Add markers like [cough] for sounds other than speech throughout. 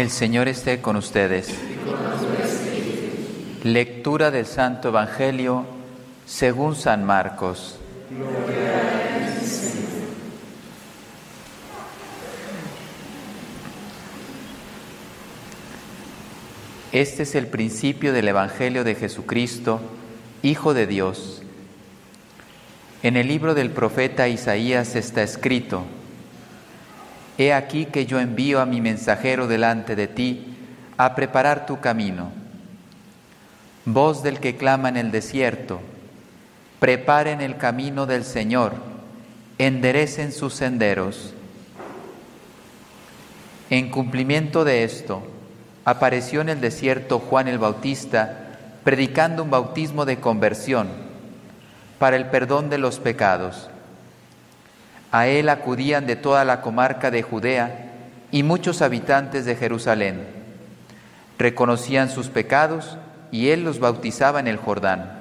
El Señor esté con ustedes. Lectura del Santo Evangelio según San Marcos. Este es el principio del Evangelio de Jesucristo, Hijo de Dios. En el libro del profeta Isaías está escrito, He aquí que yo envío a mi mensajero delante de ti a preparar tu camino. Voz del que clama en el desierto, preparen el camino del Señor, enderecen sus senderos. En cumplimiento de esto, apareció en el desierto Juan el Bautista predicando un bautismo de conversión para el perdón de los pecados a él acudían de toda la comarca de Judea y muchos habitantes de Jerusalén. Reconocían sus pecados y él los bautizaba en el Jordán.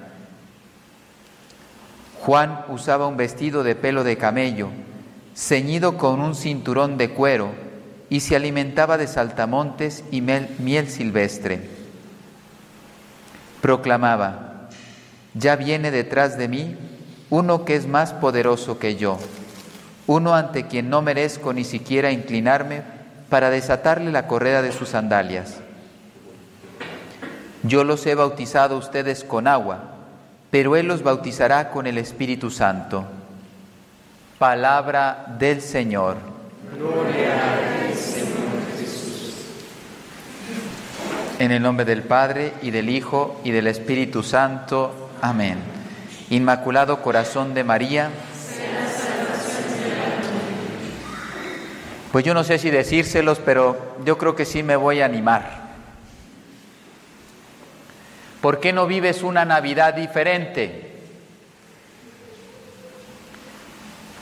Juan usaba un vestido de pelo de camello, ceñido con un cinturón de cuero, y se alimentaba de saltamontes y miel, silvestre. Proclamaba, ya viene detrás de mí uno que es más poderoso que yo uno ante quien no merezco ni siquiera inclinarme para desatarle la correa de sus sandalias. Yo los he bautizado a ustedes con agua, pero Él los bautizará con el Espíritu Santo. Palabra del Señor. Gloria Jesús. En el nombre del Padre y del Hijo y del Espíritu Santo. Amén. Inmaculado Corazón de María, Pues yo no sé si decírselos, pero yo creo que sí me voy a animar. ¿Por qué no vives una Navidad diferente?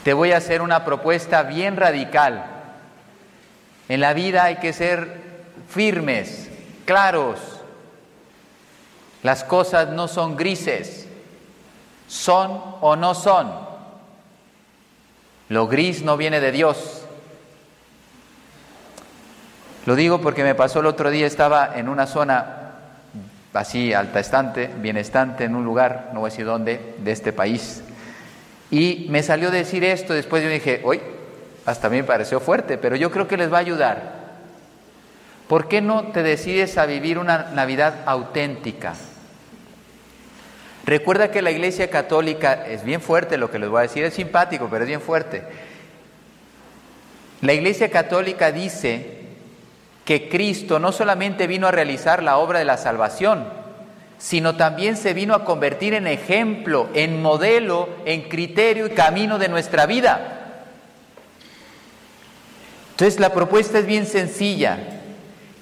Te voy a hacer una propuesta bien radical. En la vida hay que ser firmes, claros. Las cosas no son grises, son o no son. Lo gris no viene de Dios, lo digo porque me pasó el otro día, estaba en una zona así alta estante, bienestante, en un lugar, no voy a decir dónde, de este país. Y me salió decir esto, después yo dije, hoy hasta a mí me pareció fuerte, pero yo creo que les va a ayudar. ¿Por qué no te decides a vivir una Navidad auténtica? Recuerda que la Iglesia Católica es bien fuerte lo que les voy a decir, es simpático, pero es bien fuerte. La Iglesia Católica dice que Cristo no solamente vino a realizar la obra de la salvación, sino también se vino a convertir en ejemplo, en modelo, en criterio y camino de nuestra vida. Entonces la propuesta es bien sencilla.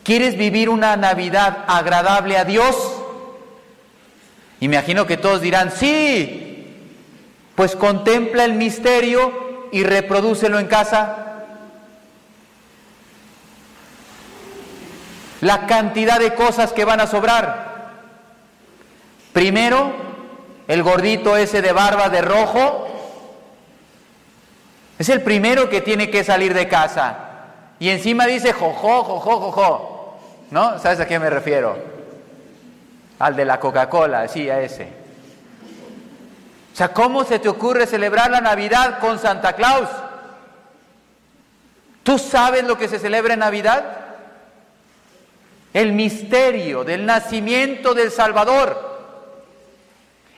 ¿Quieres vivir una Navidad agradable a Dios? Imagino que todos dirán, sí, pues contempla el misterio y reprodúcelo en casa. La cantidad de cosas que van a sobrar. Primero, el gordito ese de barba de rojo es el primero que tiene que salir de casa. Y encima dice jojo, jojo, jojo. ¿No? ¿Sabes a qué me refiero? Al de la Coca-Cola, sí, a ese. O sea, ¿cómo se te ocurre celebrar la Navidad con Santa Claus? ¿Tú sabes lo que se celebra en Navidad? El misterio del nacimiento del Salvador.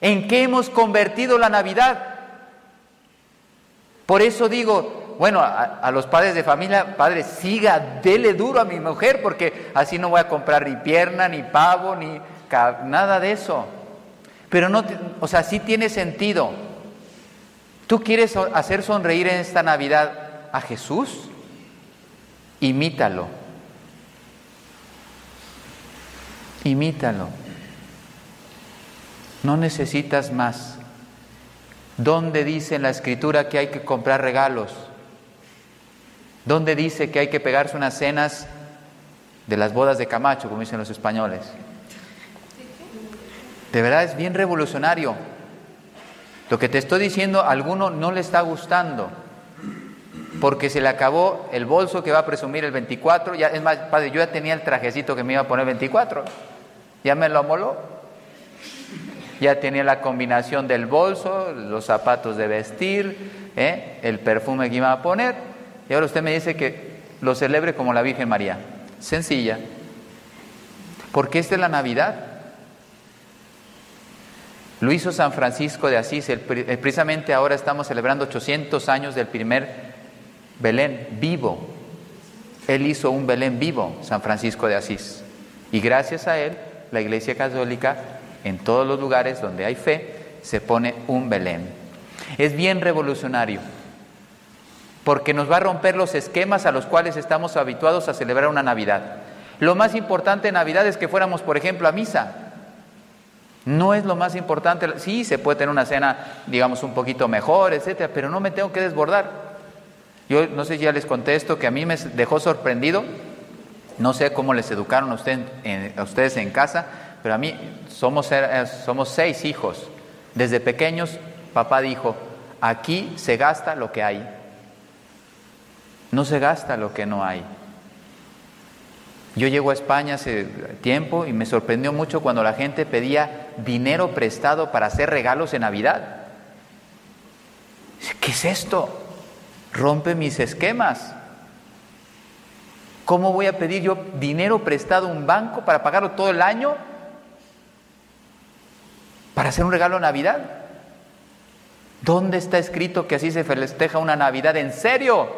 ¿En qué hemos convertido la Navidad? Por eso digo, bueno, a, los padres de familia, padre, siga, dele duro a mi mujer, porque así no voy a comprar ni pierna, ni pavo, ni nada de eso. Pero no, o sea, sí tiene sentido. ¿Tú quieres hacer sonreír en esta Navidad a Jesús? Imítalo. Imítalo. No necesitas más. ¿Dónde dice en la escritura que hay que comprar regalos? ¿Dónde dice que hay que pegarse unas cenas de las bodas de Camacho, como dicen los españoles? De verdad es bien revolucionario. Lo que te estoy diciendo a alguno no le está gustando. porque se le acabó el bolso que va a presumir el 24. Ya, es más, padre, yo ya tenía el trajecito que me iba a poner el 24. Ya me lo amoló. Ya tenía la combinación del bolso, los zapatos de vestir, ¿eh? el perfume que iba a poner. Y ahora usted me dice que lo celebre como la Virgen María. Sencilla. Porque esta es la Navidad. Lo hizo San Francisco de Asís. precisamente ahora estamos celebrando 800 años del primer Belén vivo. Él hizo un Belén vivo, San Francisco de Asís. Y gracias a él, la Iglesia Católica, en todos los lugares donde hay fe, se pone un Belén. Es bien revolucionario, porque nos va a romper los esquemas a los cuales estamos habituados a celebrar una Navidad. Lo más importante en Navidad es que fuéramos, por ejemplo, a misa. No es lo más importante, sí, se puede tener una cena, digamos, un poquito mejor, etcétera, pero no me tengo que desbordar. Yo no sé si ya les contesto que a mí me dejó sorprendido, no sé cómo les educaron a, ustedes en casa, pero a mí somos, eh, somos seis hijos. Desde pequeños papá dijo, aquí se gasta lo que hay, no se gasta lo que no hay. Yo llego a España hace tiempo y me sorprendió mucho cuando la gente pedía dinero prestado para hacer regalos en Navidad. ¿Qué es esto? rompe mis esquemas. ¿Cómo voy a pedir yo dinero prestado a un banco para pagarlo todo el año? ¿Para hacer un regalo a Navidad? ¿Dónde está escrito que así se festeja una Navidad en serio?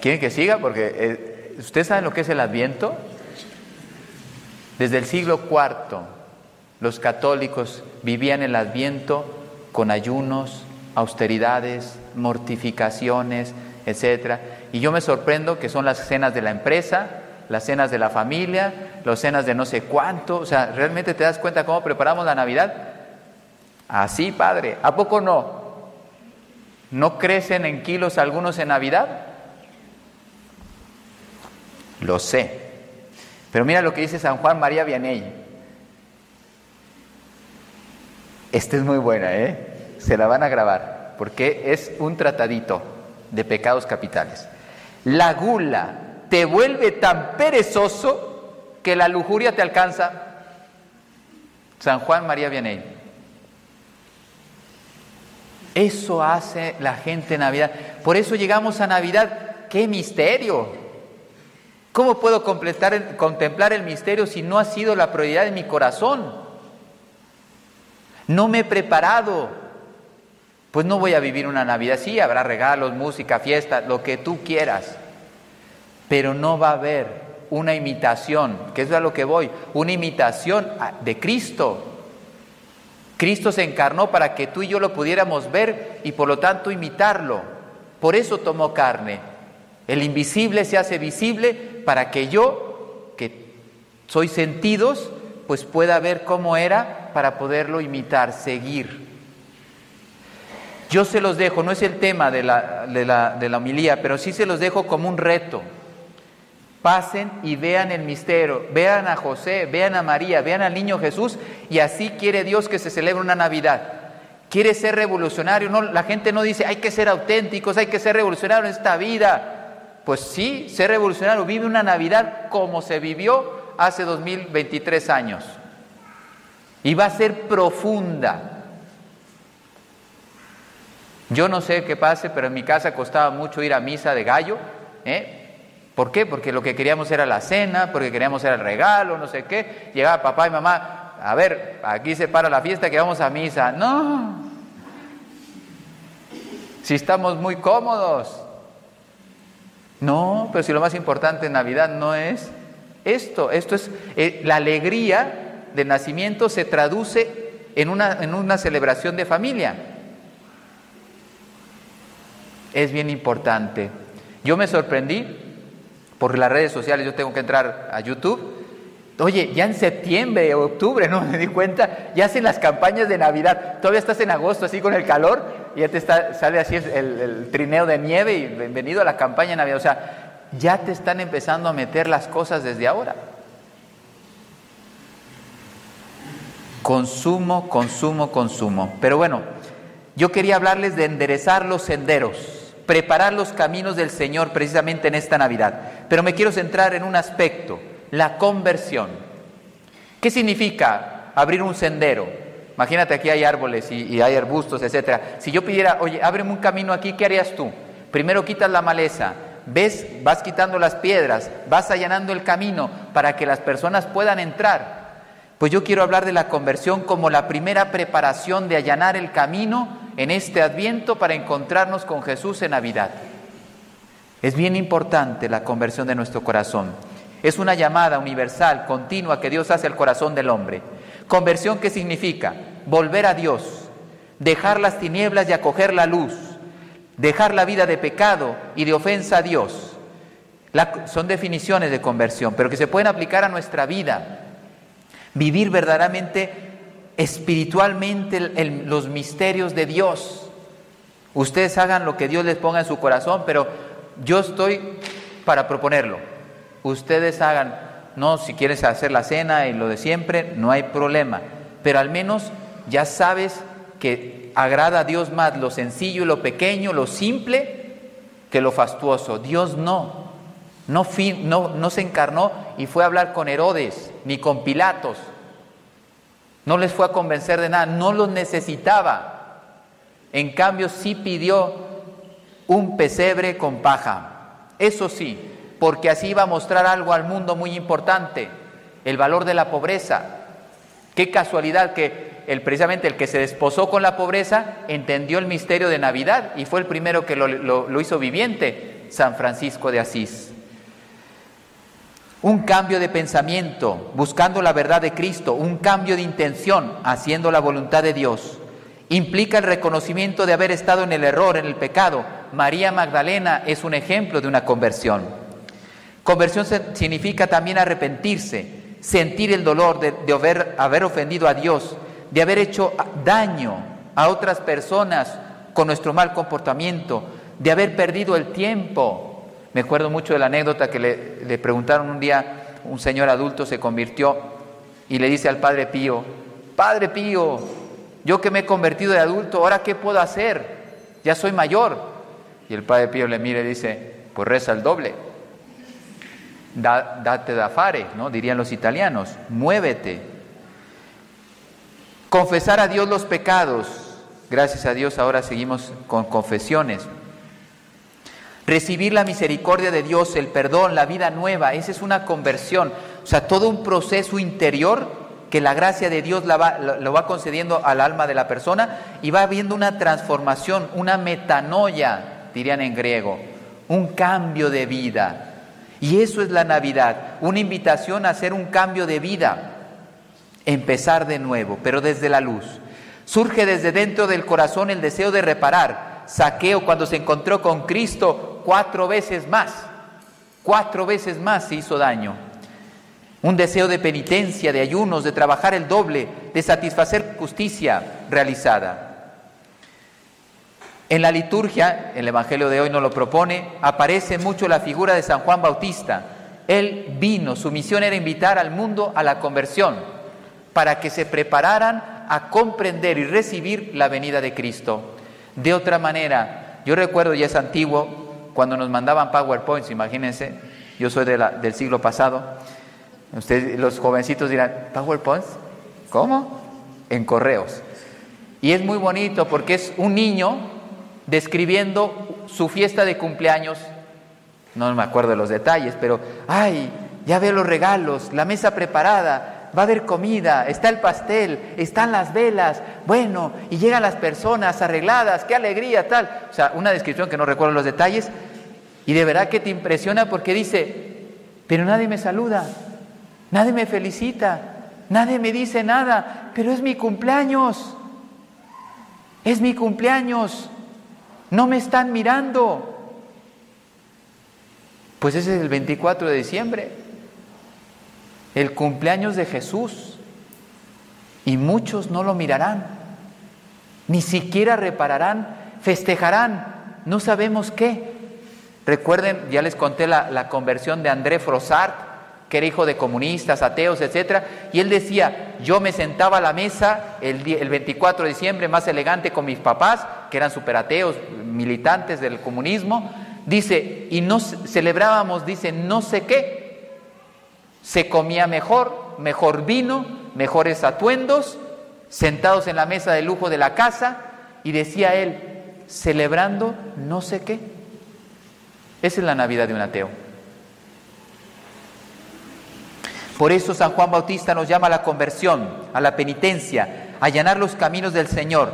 ¿Quieren que siga? Porque eh, ¿ustedes saben lo que es el Adviento? Desde el siglo IV los católicos vivían el adviento con ayunos, austeridades, mortificaciones, etc. Y yo me sorprendo que son las cenas de la empresa, las cenas de la familia, las cenas de no sé cuánto. O sea, ¿realmente te das cuenta cómo preparamos la Navidad? Así, Padre. ¿A poco no? ¿No crecen en kilos algunos en Navidad? Lo sé. Pero mira lo que dice San Juan María Vianney. Esta es muy buena, ¿eh? Se la van a grabar, porque es un tratadito de pecados capitales. La gula te vuelve tan perezoso que la lujuria te alcanza. San Juan María Vianney. Eso hace la gente en Navidad. Por eso llegamos a Navidad. ¡Qué misterio! ¿Cómo puedo contemplar el misterio si no ha sido la prioridad de mi corazón? No me he preparado. Pues no voy a vivir una Navidad. Sí, habrá regalos, música, fiesta, lo que tú quieras. Pero no va a haber una imitación, que es a lo que voy, una imitación de Cristo. Cristo se encarnó para que tú y yo lo pudiéramos ver y por lo tanto imitarlo. Por eso tomó carne. El invisible se hace visible para que yo, que soy sentidos, pues pueda ver cómo era para poderlo imitar, seguir. Yo se los dejo, no es el tema de la, de la, de la homilía, pero sí se los dejo como un reto. Pasen y vean el misterio, vean a José, vean a María, vean al niño Jesús y así quiere Dios que se celebre una Navidad. Quiere ser revolucionario, no, la gente no dice hay que ser auténticos, hay que ser revolucionario en esta vida. Pues sí, ser revolucionario, vive una Navidad como se vivió hace 2023 años y va a ser profunda. Yo no sé qué pase, pero en mi casa costaba mucho ir a misa de gallo. ¿eh? ¿Por qué? Porque lo que queríamos era la cena, porque queríamos era el regalo, no sé qué. Llegaba papá y mamá, a ver, aquí se para la fiesta que vamos a misa. No. Si estamos muy cómodos. No, pero si lo más importante en Navidad no es esto, esto es eh, la alegría de nacimiento se traduce en una, en una celebración de familia. Es bien importante. Yo me sorprendí por las redes sociales, yo tengo que entrar a YouTube. Oye, ya en septiembre o octubre, [laughs] no me di cuenta, ya hacen las campañas de Navidad. Todavía estás en agosto así con el calor y ya te sale así el, el trineo de nieve y bienvenido a la campaña de Navidad. O sea, ya te están empezando a meter las cosas desde ahora. Consumo, consumo, consumo. Pero bueno, yo quería hablarles de enderezar los senderos, preparar los caminos del Señor precisamente en esta Navidad. Pero me quiero centrar en un aspecto, la conversión. ¿Qué significa abrir un sendero? Imagínate aquí hay árboles y, hay arbustos, etcétera. Si yo pidiera, oye, ábreme un camino aquí, ¿qué harías tú? Primero quitas la maleza, ves, vas quitando las piedras, vas allanando el camino para que las personas puedan entrar. Pues yo quiero hablar de la conversión como la primera preparación de allanar el camino en este adviento para encontrarnos con Jesús en Navidad. Es bien importante la conversión de nuestro corazón. Es una llamada universal, continua, que Dios hace al corazón del hombre. Conversión que significa volver a Dios, dejar las tinieblas y acoger la luz, dejar la vida de pecado y de ofensa a Dios. son definiciones de conversión, pero que se pueden aplicar a nuestra vida. Vivir verdaderamente espiritualmente los misterios de Dios. Ustedes hagan lo que Dios les ponga en su corazón, pero yo estoy para proponerlo. Ustedes hagan, no, si quieres hacer la cena y lo de siempre, no hay problema, pero al menos ya sabes que agrada a Dios más lo sencillo y lo pequeño, lo simple, que lo fastuoso. Dios no, no, se encarnó y fue a hablar con Herodes, ni con Pilatos, no les fue a convencer de nada, no los necesitaba. En cambio, sí pidió un pesebre con paja. Eso sí, porque así iba a mostrar algo al mundo muy importante, el valor de la pobreza. Qué casualidad que el, precisamente el que se desposó con la pobreza entendió el misterio de Navidad y fue el primero que lo hizo viviente, San Francisco de Asís. Un cambio de pensamiento, buscando la verdad de Cristo, un cambio de intención, haciendo la voluntad de Dios. Implica el reconocimiento de haber estado en el error, en el pecado. María Magdalena es un ejemplo de una conversión. Conversión significa también arrepentirse, sentir el dolor de, haber, ofendido a Dios, de haber hecho daño a otras personas con nuestro mal comportamiento, de haber perdido el tiempo, me acuerdo mucho de la anécdota que le, preguntaron un día, un señor adulto se convirtió y le dice al Padre Pío, Padre Pío, yo que me he convertido de adulto, ¿ahora qué puedo hacer? Ya soy mayor. Y el Padre Pío le mira y dice, pues reza el doble. date da fare, ¿no? Dirían los italianos, muévete. Confesar a Dios los pecados. Gracias a Dios ahora seguimos con confesiones. Recibir la misericordia de Dios, el perdón, la vida nueva, esa es una conversión. O sea, todo un proceso interior que la gracia de Dios la va, lo, va concediendo al alma de la persona y va habiendo una transformación, una metanoia, dirían en griego, un cambio de vida. Y eso es la Navidad, una invitación a hacer un cambio de vida, empezar de nuevo, pero desde la luz. Surge desde dentro del corazón el deseo de reparar. Saqueo cuando se encontró con Cristo cuatro veces más, cuatro veces más se hizo daño. Un deseo de penitencia, de ayunos, de trabajar el doble, de satisfacer justicia realizada. En la liturgia, el Evangelio de hoy nos lo propone, aparece mucho la figura de San Juan Bautista. Él vino, su misión era invitar al mundo a la conversión, para que se prepararan a comprender y recibir la venida de Cristo. De otra manera, yo recuerdo, ya es antiguo, cuando nos mandaban PowerPoints, imagínense, yo soy del siglo pasado, ustedes, los jovencitos dirán, ¿PowerPoints? ¿Cómo? En correos. Y es muy bonito porque es un niño describiendo su fiesta de cumpleaños, no me acuerdo de los detalles, pero, ay, ya veo los regalos, la mesa preparada, va a haber comida, está el pastel, están las velas, bueno, y llegan las personas arregladas, qué alegría, tal. O sea, una descripción que no recuerdo los detalles, y de verdad que te impresiona porque dice, pero nadie me saluda, nadie me felicita, nadie me dice nada, pero es mi cumpleaños, es mi cumpleaños, no me están mirando. Pues ese es el 24 de diciembre, el cumpleaños de Jesús, y muchos no lo mirarán, ni siquiera repararán, festejarán, no sabemos qué, Recuerden, ya les conté la, conversión de André Frossart, que que era hijo de comunistas, ateos, etc. Y él decía, yo me sentaba a la mesa el, el 24 de diciembre más elegante con mis papás, que eran superateos, militantes del comunismo, dice, y no celebrábamos, dice, no sé qué, se comía mejor, mejor vino, mejores atuendos, sentados en la mesa de lujo de la casa, y decía él, celebrando no sé qué. Esa es la Navidad de un ateo. Por eso San Juan Bautista nos llama a la conversión, a la penitencia, a allanar los caminos del Señor,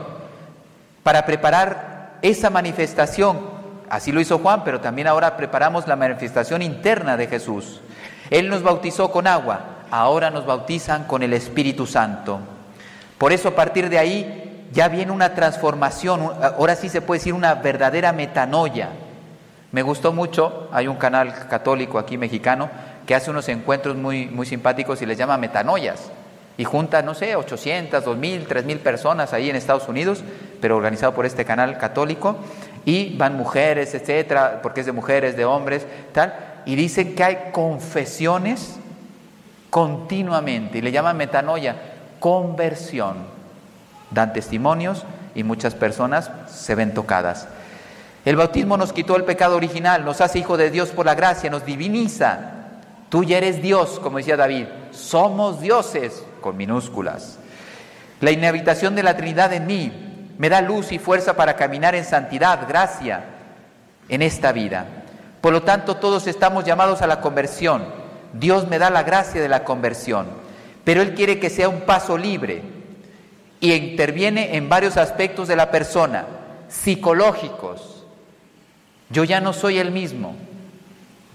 para preparar esa manifestación. Así lo hizo Juan, pero también ahora preparamos la manifestación interna de Jesús. Él nos bautizó con agua, ahora nos bautizan con el Espíritu Santo. Por eso a partir de ahí ya viene una transformación, ahora sí se puede decir una verdadera metanoia. Me gustó mucho, hay un canal católico aquí mexicano que hace unos encuentros muy, muy simpáticos y les llama metanoias. Y junta, no sé, 800, 2000, 3000 personas ahí en Estados Unidos, pero organizado por este canal católico. Y van mujeres, etcétera, porque es de mujeres, de hombres, tal. Y dicen que hay confesiones continuamente. Y le llaman metanoia, conversión. Dan testimonios y muchas personas se ven tocadas. El bautismo nos quitó el pecado original, nos hace hijo de Dios por la gracia, nos diviniza, Tú ya eres Dios, como decía David. Somos dioses, con minúsculas. La inhabitación de la Trinidad en mí me da luz y fuerza para caminar en santidad, gracia, en esta vida. Por lo tanto, todos estamos llamados a la conversión. Dios me da la gracia de la conversión, pero Él quiere que sea un paso libre y interviene en varios aspectos de la persona, psicológicos. Yo ya no soy el mismo.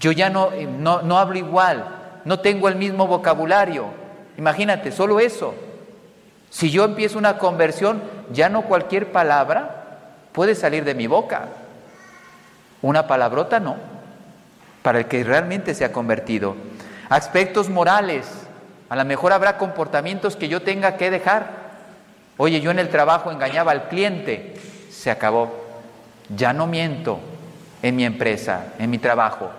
Yo ya no, eh, no, no hablo igual, no tengo el mismo vocabulario. Imagínate, solo eso. Si yo empiezo una conversión, ya no cualquier palabra puede salir de mi boca. Una palabrota no, para el que realmente se ha convertido. Aspectos morales, a lo mejor habrá comportamientos que yo tenga que dejar. Oye, yo en el trabajo engañaba al cliente, se acabó. Ya no miento en mi empresa, en mi trabajo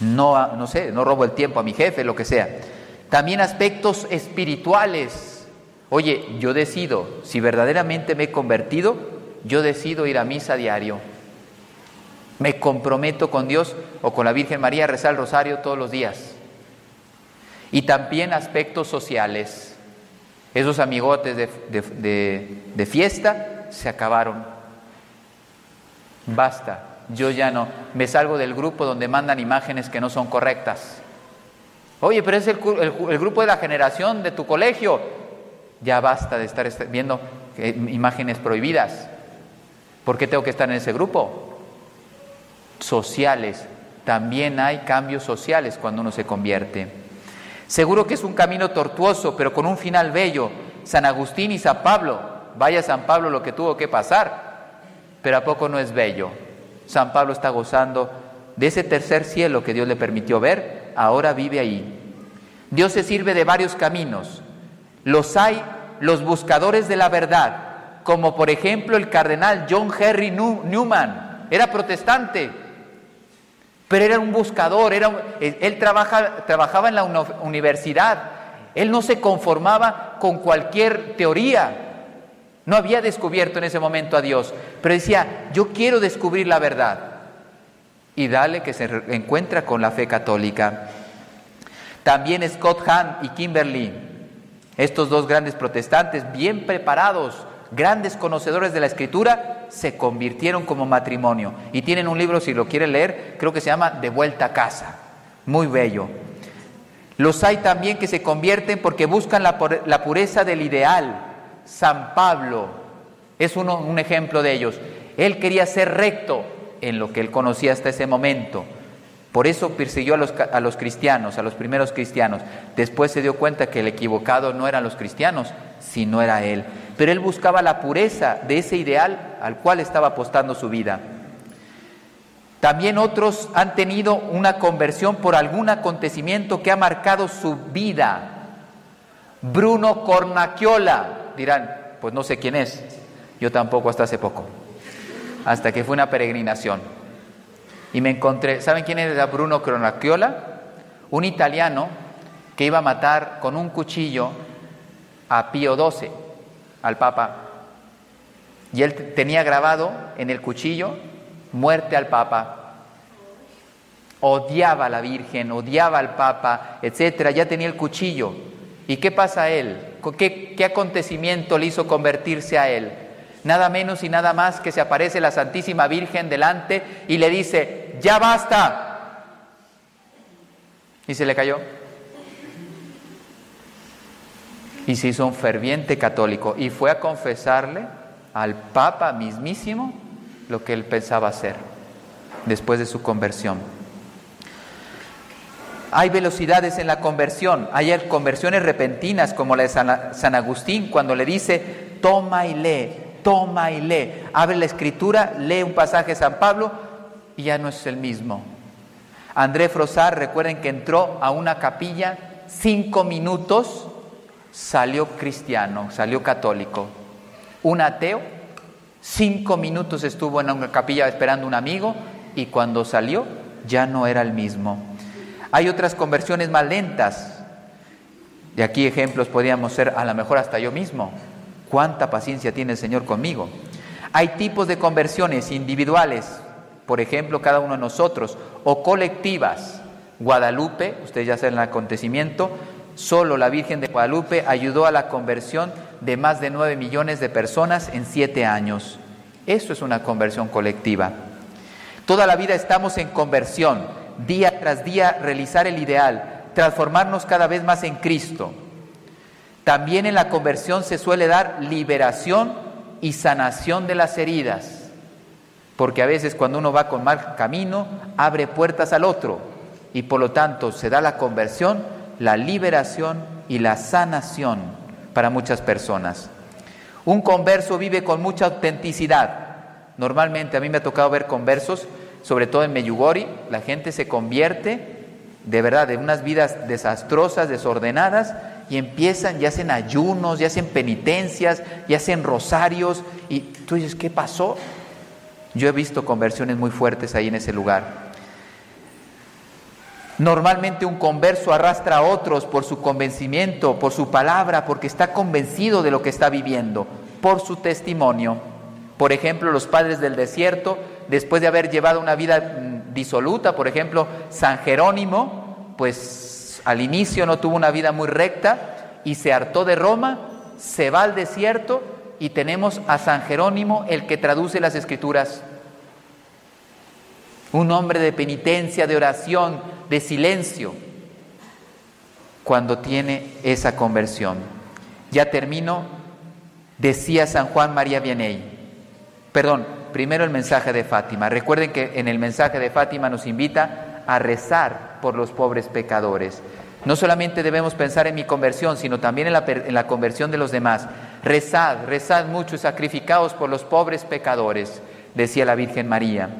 no, no sé, no robo el tiempo a mi jefe, lo que sea. También aspectos espirituales. Oye, yo decido, si verdaderamente me he convertido, yo decido ir a misa diario. Me comprometo con Dios o con la Virgen María a rezar el rosario todos los días. Y también aspectos sociales. Esos amigotes de fiesta se acabaron. Basta yo ya no, me salgo del grupo donde mandan imágenes que no son correctas. Oye, pero es el, grupo de la generación de tu colegio. Ya basta de estar viendo eh, imágenes prohibidas. ¿Por qué tengo que estar en ese grupo? Sociales. También hay cambios sociales cuando uno se convierte. Seguro que es un camino tortuoso, pero con un final bello. San Agustín y San Pablo. Vaya San Pablo lo que tuvo que pasar. Pero ¿a poco no es bello? San Pablo está gozando de ese tercer cielo que Dios le permitió ver, ahora vive ahí. Dios se sirve de varios caminos. Los hay los buscadores de la verdad, como por ejemplo el cardenal John Henry Newman, era protestante, pero era un buscador, era, él trabajaba en la universidad, él no se conformaba con cualquier teoría, no había descubierto en ese momento a Dios, pero decía, yo quiero descubrir la verdad. Y dale que se encuentra con la fe católica. También Scott Hahn y Kimberly, estos dos grandes protestantes, bien preparados, grandes conocedores de la escritura, se convirtieron como matrimonio. Y tienen un libro, si lo quieren leer, creo que se llama De vuelta a casa. Muy bello. Los hay también que se convierten porque buscan la, pureza del ideal, San Pablo es un ejemplo de ellos. Él quería ser recto en lo que él conocía hasta ese momento. Por eso persiguió a los, a los, cristianos, a los primeros cristianos. Después se dio cuenta que el equivocado no eran los cristianos, sino era él. Pero él buscaba la pureza de ese ideal al cual estaba apostando su vida. También otros han tenido una conversión por algún acontecimiento que ha marcado su vida. Bruno Cornacchiola, dirán, pues no sé quién es, yo tampoco hasta hace poco, hasta que fue una peregrinación. Y me encontré, ¿saben quién era Bruno Cronacchiola? un italiano que iba a matar con un cuchillo a Pío XII, al Papa. Y él tenía grabado en el cuchillo muerte al Papa. Odiaba a la Virgen, odiaba al Papa, etcétera. Ya tenía el cuchillo. ¿Y qué pasa a él? ¿Qué, ¿Qué acontecimiento le hizo convertirse a él? Nada menos y nada más que se aparece la Santísima Virgen delante y le dice, ya basta. Y se le cayó. Y se hizo un ferviente católico y fue a confesarle al Papa mismísimo lo que él pensaba hacer después de su conversión. Hay velocidades en la conversión, hay conversiones repentinas como la de San, Agustín cuando le dice, toma y lee, toma y lee, abre la escritura, lee un pasaje de San Pablo y ya no es el mismo. André Frosar, recuerden que entró a una capilla cinco minutos, salió cristiano, salió católico. Un ateo, cinco minutos estuvo en una capilla esperando un amigo y cuando salió ya no era el mismo. Hay otras conversiones más lentas. De aquí ejemplos podríamos ser a lo mejor hasta yo mismo. ¿Cuánta paciencia tiene el Señor conmigo? Hay tipos de conversiones individuales, por ejemplo, cada uno de nosotros, o colectivas. Guadalupe, ustedes ya saben el acontecimiento, solo la Virgen de Guadalupe ayudó a la conversión de más de nueve millones de personas en siete años. Eso es una conversión colectiva. Toda la vida estamos en conversión, día tras día realizar el ideal, transformarnos cada vez más en Cristo. También en la conversión se suele dar liberación y sanación de las heridas porque a veces cuando uno va con mal camino, abre puertas al otro y por lo tanto se da la conversión, la liberación y la sanación para muchas personas. Un converso vive con mucha autenticidad. Normalmente a mí me ha tocado ver conversos, sobre todo en Meyugori, la gente se convierte de verdad de unas vidas desastrosas, desordenadas, y empiezan y hacen ayunos, y hacen penitencias, y hacen rosarios, y tú dices, ¿qué pasó? Yo he visto conversiones muy fuertes ahí en ese lugar. Normalmente un converso arrastra a otros por su convencimiento, por su palabra, porque está convencido de lo que está viviendo, por su testimonio. Por ejemplo, los padres del desierto, después de haber llevado una vida mm, disoluta, por ejemplo, San Jerónimo, pues al inicio no tuvo una vida muy recta y se hartó de Roma, se va al desierto y tenemos a San Jerónimo, el que traduce las escrituras. Un hombre de penitencia, de oración, de silencio, cuando tiene esa conversión. Ya termino, decía San Juan María Vianney. Perdón, primero el mensaje de Fátima. Recuerden que en el mensaje de Fátima nos invita a rezar por los pobres pecadores. No solamente debemos pensar en mi conversión, sino también en la, en la, conversión de los demás. Rezad, rezad mucho y sacrificaos por los pobres pecadores, decía la Virgen María.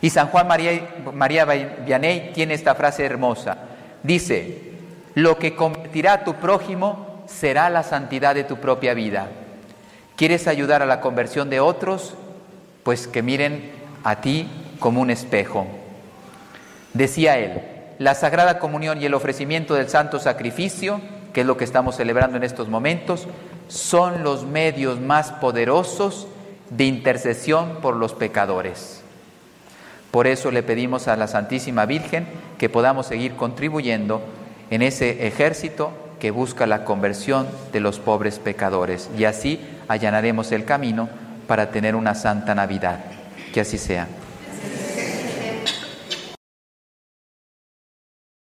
Y San Juan María, María Vianney tiene esta frase hermosa. Dice, lo que convertirá a tu prójimo será la santidad de tu propia vida. ¿Quieres ayudar a la conversión de otros? Pues que miren a ti como un espejo. Decía él, la Sagrada Comunión y el ofrecimiento del Santo Sacrificio, que es lo que estamos celebrando en estos momentos, son los medios más poderosos de intercesión por los pecadores. Por eso le pedimos a la Santísima Virgen que podamos seguir contribuyendo en ese ejército que busca la conversión de los pobres pecadores y así allanaremos el camino para tener una santa Navidad. Que así sea.